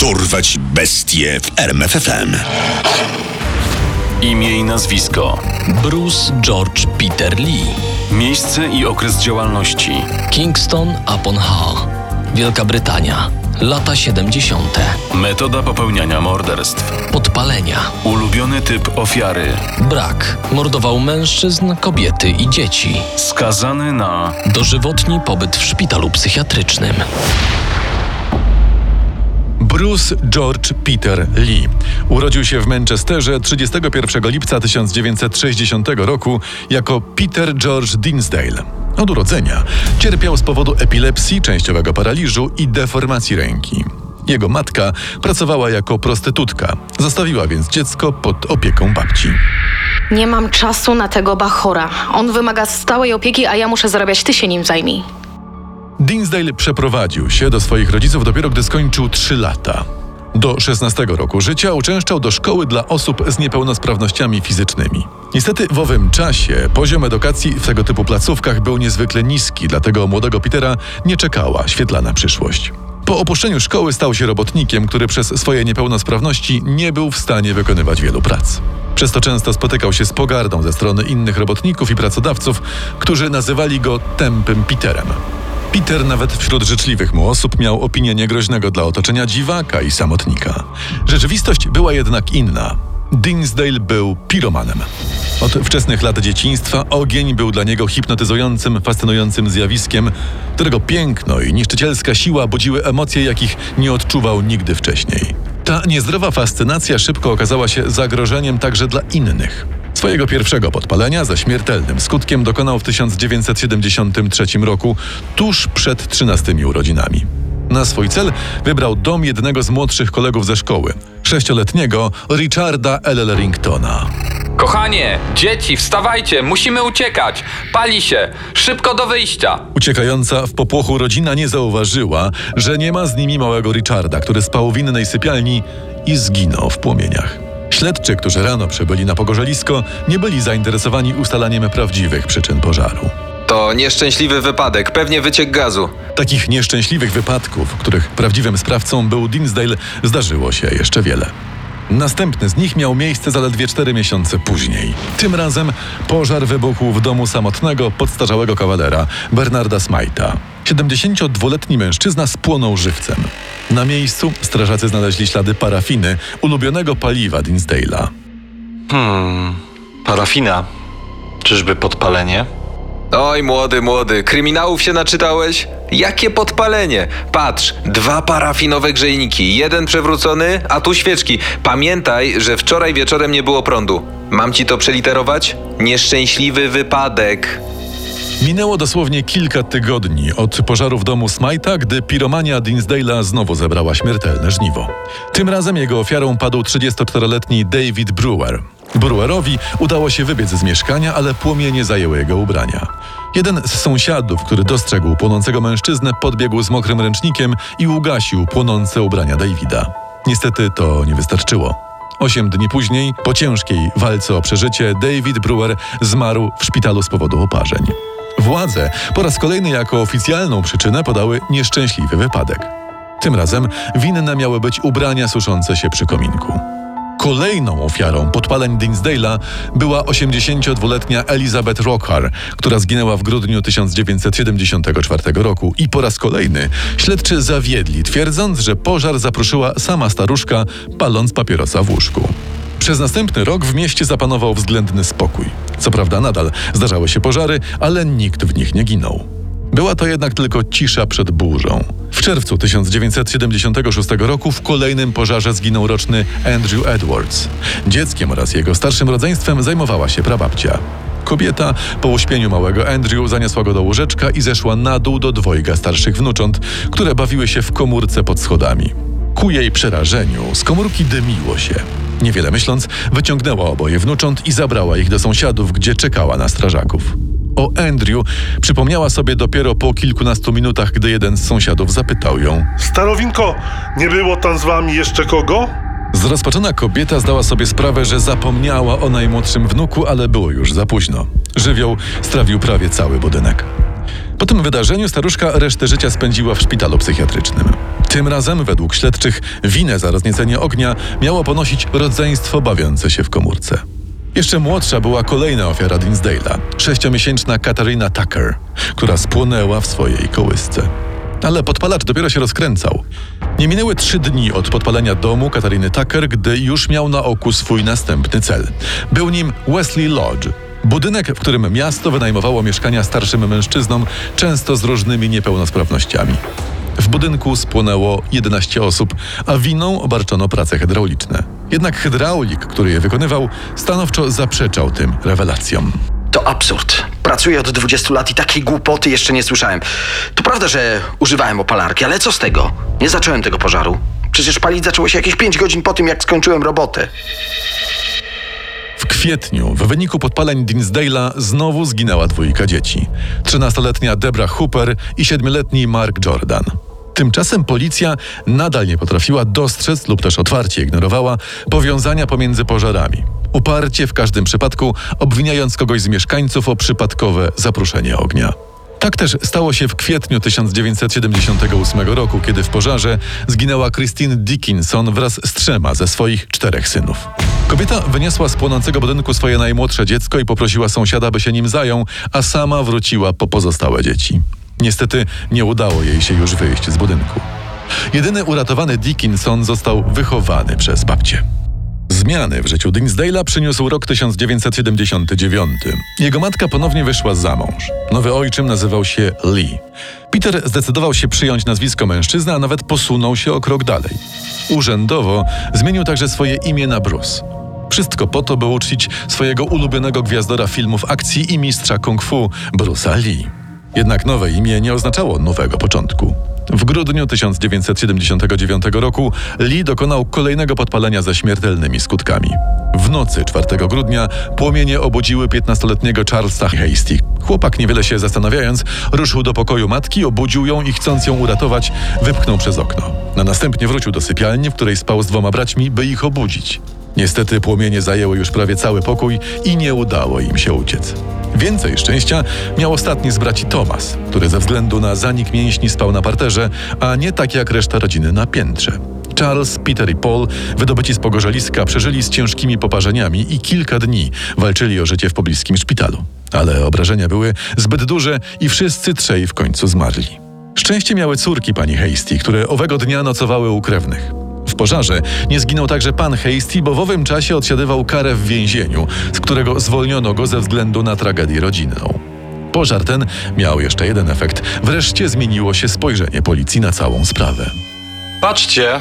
Dorwać bestie w RMFFM. Imię i nazwisko. Bruce George Peter Lee. Miejsce i okres działalności. Kingston upon Hull. Wielka Brytania. Lata 70. Metoda popełniania morderstw. Podpalenia. Ulubiony typ ofiary. Brak. Mordował mężczyzn, kobiety i dzieci. Skazany na Dożywotni pobyt w szpitalu psychiatrycznym. Bruce George Peter Lee. Urodził się w Manchesterze 31 lipca 1960 roku jako Peter George Dinsdale. Od urodzenia cierpiał z powodu epilepsji, częściowego paraliżu i deformacji ręki. Jego matka pracowała jako prostytutka. Zostawiła więc dziecko pod opieką babci. Nie mam czasu na tego bachora. On wymaga stałej opieki, a ja muszę zarabiać, ty się nim zajmij. Dinsdale przeprowadził się do swoich rodziców dopiero gdy skończył 3 lata. Do 16 roku życia uczęszczał do szkoły dla osób z niepełnosprawnościami fizycznymi. Niestety w owym czasie poziom edukacji w tego typu placówkach był niezwykle niski, dlatego młodego Petera nie czekała świetlana przyszłość. Po opuszczeniu szkoły stał się robotnikiem, który przez swoje niepełnosprawności nie był w stanie wykonywać wielu prac. Przez to często spotykał się z pogardą ze strony innych robotników i pracodawców, którzy nazywali go tępym Peterem. Peter nawet wśród życzliwych mu osób miał opinię niegroźnego dla otoczenia dziwaka i samotnika. Rzeczywistość była jednak inna. Dinsdale był piromanem. Od wczesnych lat dzieciństwa ogień był dla niego hipnotyzującym, fascynującym zjawiskiem, którego piękno i niszczycielska siła budziły emocje, jakich nie odczuwał nigdy wcześniej. Ta niezdrowa fascynacja szybko okazała się zagrożeniem także dla innych. Swojego pierwszego podpalenia ze śmiertelnym skutkiem dokonał w 1973 roku, tuż przed 13 urodzinami. Na swój cel wybrał dom jednego z młodszych kolegów ze szkoły, sześcioletniego Richarda L. Ringtona. Kochanie, dzieci, wstawajcie, musimy uciekać. Pali się, szybko do wyjścia. Uciekająca w popłochu rodzina nie zauważyła, że nie ma z nimi małego Richarda, który spał w innej sypialni i zginął w płomieniach. Śledczy, którzy rano przybyli na pogorzelisko, nie byli zainteresowani ustalaniem prawdziwych przyczyn pożaru. To nieszczęśliwy wypadek, pewnie wyciek gazu. Takich nieszczęśliwych wypadków, których prawdziwym sprawcą był Dinsdale, zdarzyło się jeszcze wiele. Następny z nich miał miejsce zaledwie cztery miesiące później. Tym razem pożar wybuchł w domu samotnego, podstarzałego kawalera Bernarda Smajta. 72-letni mężczyzna spłonął żywcem. Na miejscu strażacy znaleźli ślady parafiny, ulubionego paliwa Dinsdale'a. Parafina. Czyżby podpalenie? Oj, młody, młody, kryminałów się naczytałeś? Jakie podpalenie? Patrz, dwa parafinowe grzejniki, jeden przewrócony, a tu świeczki. Pamiętaj, że wczoraj wieczorem nie było prądu. Mam ci to przeliterować? Nieszczęśliwy wypadek. Minęło dosłownie kilka tygodni od pożaru w domu Smajta, gdy piromania Dinsdale'a znowu zebrała śmiertelne żniwo. Tym razem jego ofiarą padł 34-letni David Brewer. Brewerowi udało się wybiec z mieszkania, ale płomienie zajęły jego ubrania. Jeden z sąsiadów, który dostrzegł płonącego mężczyznę, podbiegł z mokrym ręcznikiem i ugasił płonące ubrania Davida. Niestety to nie wystarczyło. Osiem dni później, po ciężkiej walce o przeżycie, David Brewer zmarł w szpitalu z powodu oparzeń. Władze po raz kolejny jako oficjalną przyczynę podały nieszczęśliwy wypadek. Tym razem winne miały być ubrania suszące się przy kominku. Kolejną ofiarą podpaleń Dinsdale'a była 82-letnia Elizabeth Rockhar, która zginęła w grudniu 1974 roku i po raz kolejny śledczy zawiedli, twierdząc, że pożar zaproszyła sama staruszka, paląc papierosa w łóżku. Przez następny rok w mieście zapanował względny spokój. Co prawda nadal zdarzały się pożary, ale nikt w nich nie ginął. Była to jednak tylko cisza przed burzą. W czerwcu 1976 roku w kolejnym pożarze zginął roczny Andrew Edwards. Dzieckiem oraz jego starszym rodzeństwem zajmowała się prababcia. Kobieta po uśpieniu małego Andrew zaniosła go do łóżeczka i zeszła na dół do dwojga starszych wnucząt, które bawiły się w komórce pod schodami. Ku jej przerażeniu z komórki dymiło się. Niewiele myśląc, wyciągnęła oboje wnucząt i zabrała ich do sąsiadów, gdzie czekała na strażaków. O Andrew przypomniała sobie dopiero po kilkunastu minutach, gdy jeden z sąsiadów zapytał ją. Starowinko, nie było tam z wami jeszcze kogo? Zrozpaczona kobieta zdała sobie sprawę, że zapomniała o najmłodszym wnuku, ale było już za późno. Żywioł strawił prawie cały budynek. Po tym wydarzeniu staruszka resztę życia spędziła w szpitalu psychiatrycznym. Tym razem, według śledczych, winę za rozniecenie ognia miało ponosić rodzeństwo bawiące się w komórce. Jeszcze młodsza była kolejna ofiara Dinsdale'a, sześciomiesięczna Katarina Tucker, która spłonęła w swojej kołysce. Ale podpalacz dopiero się rozkręcał. Nie minęły trzy dni od podpalenia domu Katariny Tucker, gdy już miał na oku swój następny cel. Był nim Wesley Lodge, budynek, w którym miasto wynajmowało mieszkania starszym mężczyznom, często z różnymi niepełnosprawnościami. W budynku spłonęło 11 osób, a winą obarczono prace hydrauliczne. Jednak hydraulik, który je wykonywał, stanowczo zaprzeczał tym rewelacjom. To absurd. Pracuję od 20 lat i takiej głupoty jeszcze nie słyszałem. To prawda, że używałem opalarki, ale co z tego? Nie zacząłem tego pożaru. Przecież palić zaczęło się jakieś 5 godzin po tym, jak skończyłem robotę. W kwietniu w wyniku podpaleń Dinsdale'a znowu zginęła dwójka dzieci. 13-letnia Debra Hooper i 7-letni Mark Jordan. Tymczasem policja nadal nie potrafiła dostrzec lub też otwarcie ignorowała powiązania pomiędzy pożarami. Uparcie w każdym przypadku obwiniając kogoś z mieszkańców o przypadkowe zapruszenie ognia. Tak też stało się w kwietniu 1978 roku, kiedy w pożarze zginęła Christine Dickinson wraz z trzema ze swoich czterech synów. Kobieta wyniosła z płonącego budynku swoje najmłodsze dziecko i poprosiła sąsiada, by się nim zajął, a sama wróciła po pozostałe dzieci. Niestety nie udało jej się już wyjść z budynku. Jedyny uratowany Dickinson został wychowany przez babcię. Zmiany w życiu Dinsdale'a przyniósł rok 1979. Jego matka ponownie wyszła za mąż. Nowy ojczym nazywał się Lee. Peter zdecydował się przyjąć nazwisko mężczyzny, a nawet posunął się o krok dalej. Urzędowo zmienił także swoje imię na Bruce. Wszystko po to, by uczcić swojego ulubionego gwiazdora filmów akcji i mistrza kung fu, Bruce'a Lee. Jednak nowe imię nie oznaczało nowego początku. W grudniu 1979 roku Lee dokonał kolejnego podpalenia ze śmiertelnymi skutkami. W nocy 4 grudnia płomienie obudziły 15-letniego Charlesa Hasty. Chłopak, niewiele się zastanawiając, ruszył do pokoju matki, obudził ją i chcąc ją uratować, wypchnął przez okno. A następnie wrócił do sypialni, w której spał z dwoma braćmi, by ich obudzić. Niestety płomienie zajęły już prawie cały pokój i nie udało im się uciec. Więcej szczęścia miał ostatni z braci Thomas, który ze względu na zanik mięśni spał na parterze, a nie tak jak reszta rodziny na piętrze. Charles, Peter i Paul, wydobyci z pogorzeliska, przeżyli z ciężkimi poparzeniami i kilka dni walczyli o życie w pobliskim szpitalu. Ale obrażenia były zbyt duże i wszyscy trzej w końcu zmarli. Szczęście miały córki pani Hasty, które owego dnia nocowały u krewnych. Pożarze nie zginął także pan Hasty, bo w owym czasie odsiadywał karę w więzieniu, z którego zwolniono go ze względu na tragedię rodzinną. Pożar ten miał jeszcze jeden efekt. Wreszcie zmieniło się spojrzenie policji na całą sprawę. Patrzcie,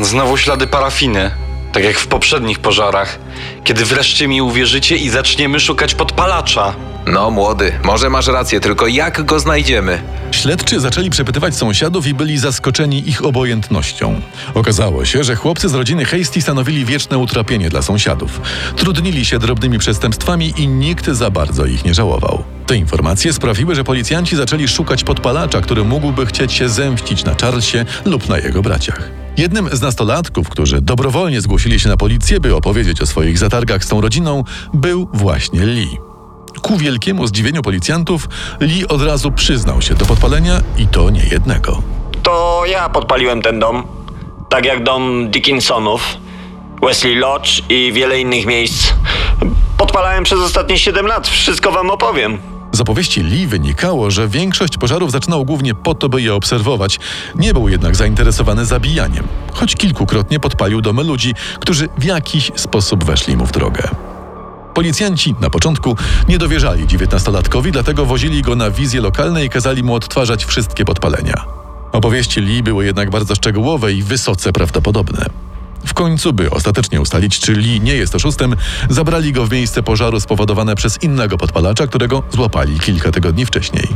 znowu ślady parafiny. Tak jak w poprzednich pożarach. Kiedy wreszcie mi uwierzycie i zaczniemy szukać podpalacza. No młody, może masz rację, tylko jak go znajdziemy? Śledczy zaczęli przepytywać sąsiadów i byli zaskoczeni ich obojętnością. Okazało się, że chłopcy z rodziny Hasty stanowili wieczne utrapienie dla sąsiadów. Trudnili się drobnymi przestępstwami i nikt za bardzo ich nie żałował. Te informacje sprawiły, że policjanci zaczęli szukać podpalacza, który mógłby chcieć się zemścić na Charlesie lub na jego braciach. Jednym z nastolatków, którzy dobrowolnie zgłosili się na policję, by opowiedzieć o swoich zatargach z tą rodziną, był właśnie Lee. Ku wielkiemu zdziwieniu policjantów, Lee od razu przyznał się do podpalenia i to nie jednego. To ja podpaliłem ten dom. Tak jak dom Dickinsonów, Wesley Lodge i wiele innych miejsc. Podpalałem przez ostatnie 7 lat, wszystko wam opowiem. Z opowieści Lee wynikało, że większość pożarów zaczynał głównie po to, by je obserwować. Nie był jednak zainteresowany zabijaniem, choć kilkukrotnie podpalił domy ludzi, którzy w jakiś sposób weszli mu w drogę. Policjanci na początku nie dowierzali dziewiętnastolatkowi, dlatego wozili go na wizje lokalne i kazali mu odtwarzać wszystkie podpalenia. Opowieści Lee były jednak bardzo szczegółowe i wysoce prawdopodobne. W końcu, by ostatecznie ustalić, czy Lee nie jest oszustem, zabrali go w miejsce pożaru spowodowane przez innego podpalacza, którego złapali kilka tygodni wcześniej.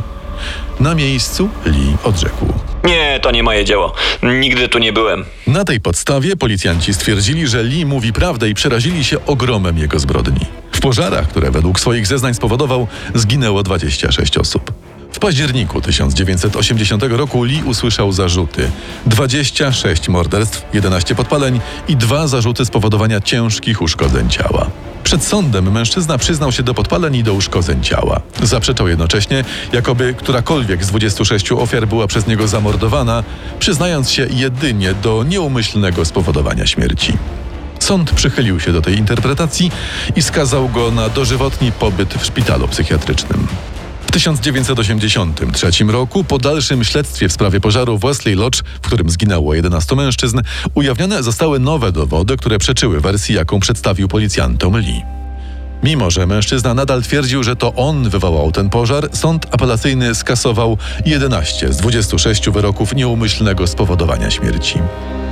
Na miejscu Lee odrzekł. Nie, to nie moje dzieło. Nigdy tu nie byłem. Na tej podstawie policjanci stwierdzili, że Lee mówi prawdę i przerazili się ogromem jego zbrodni. W pożarach, które według swoich zeznań spowodował, zginęło 26 osób. W październiku 1980 roku Lee usłyszał zarzuty: 26 morderstw, 11 podpaleń i dwa zarzuty spowodowania ciężkich uszkodzeń ciała. Przed sądem mężczyzna przyznał się do podpaleń i do uszkodzeń ciała. Zaprzeczał jednocześnie, jakoby którakolwiek z 26 ofiar była przez niego zamordowana, przyznając się jedynie do nieumyślnego spowodowania śmierci. Sąd przychylił się do tej interpretacji i skazał go na dożywotni pobyt w szpitalu psychiatrycznym. W 1983 roku, po dalszym śledztwie w sprawie pożaru w Wesley Lodge, w którym zginęło 11 mężczyzn, ujawnione zostały nowe dowody, które przeczyły wersji, jaką przedstawił policjantom Lee. Mimo, że mężczyzna nadal twierdził, że to on wywołał ten pożar, sąd apelacyjny skasował 11 z 26 wyroków nieumyślnego spowodowania śmierci.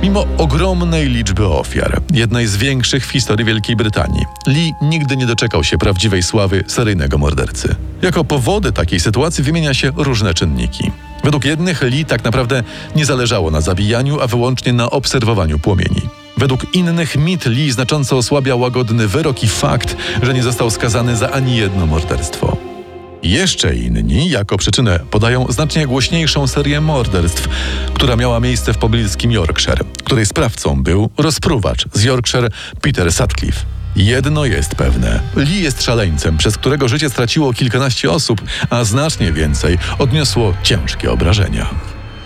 Mimo ogromnej liczby ofiar, jednej z większych w historii Wielkiej Brytanii, Lee nigdy nie doczekał się prawdziwej sławy seryjnego mordercy. Jako powody takiej sytuacji wymienia się różne czynniki. Według jednych Lee tak naprawdę nie zależało na zabijaniu, a wyłącznie na obserwowaniu płomieni. Według innych mit Lee znacząco osłabia łagodny wyrok i fakt, że nie został skazany za ani jedno morderstwo. Jeszcze inni jako przyczynę podają znacznie głośniejszą serię morderstw, która miała miejsce w pobliskim Yorkshire, której sprawcą był rozpruwacz z Yorkshire Peter Sutcliffe. Jedno jest pewne. Lee jest szaleńcem, przez którego życie straciło kilkanaście osób, a znacznie więcej odniosło ciężkie obrażenia.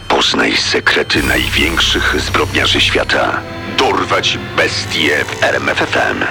Poznaj sekrety największych zbrodniarzy świata. Dorwać bestie w RMFFM.